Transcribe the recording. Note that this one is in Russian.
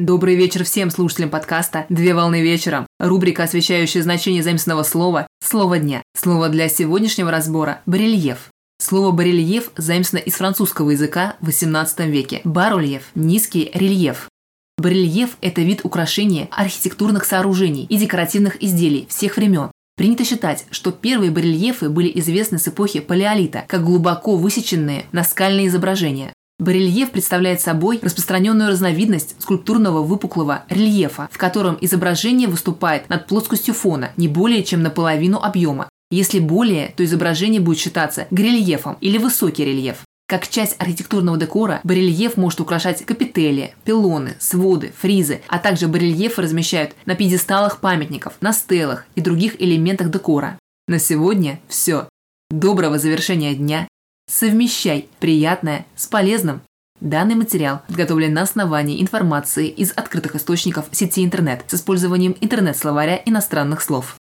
Добрый вечер всем слушателям подкаста «Две волны вечером». Рубрика, освещающая значение заместного слова «Слово дня». Слово для сегодняшнего разбора – «барельеф». Слово «барельеф» заимствовано из французского языка в XVIII веке. Барельеф – низкий рельеф. Барельеф – это вид украшения архитектурных сооружений и декоративных изделий всех времен. Принято считать, что первые барельефы были известны с эпохи Палеолита, как глубоко высеченные наскальные изображения. Барельеф представляет собой распространенную разновидность скульптурного выпуклого рельефа, в котором изображение выступает над плоскостью фона не более чем наполовину объема. Если более, то изображение будет считаться грельефом или высокий рельеф. Как часть архитектурного декора, барельеф может украшать капители, пилоны, своды, фризы, а также барельефы размещают на пьедесталах памятников, на стелах и других элементах декора. На сегодня все. Доброго завершения дня. Совмещай приятное с полезным. Данный материал подготовлен на основании информации из открытых источников сети интернет с использованием интернет-словаря иностранных слов.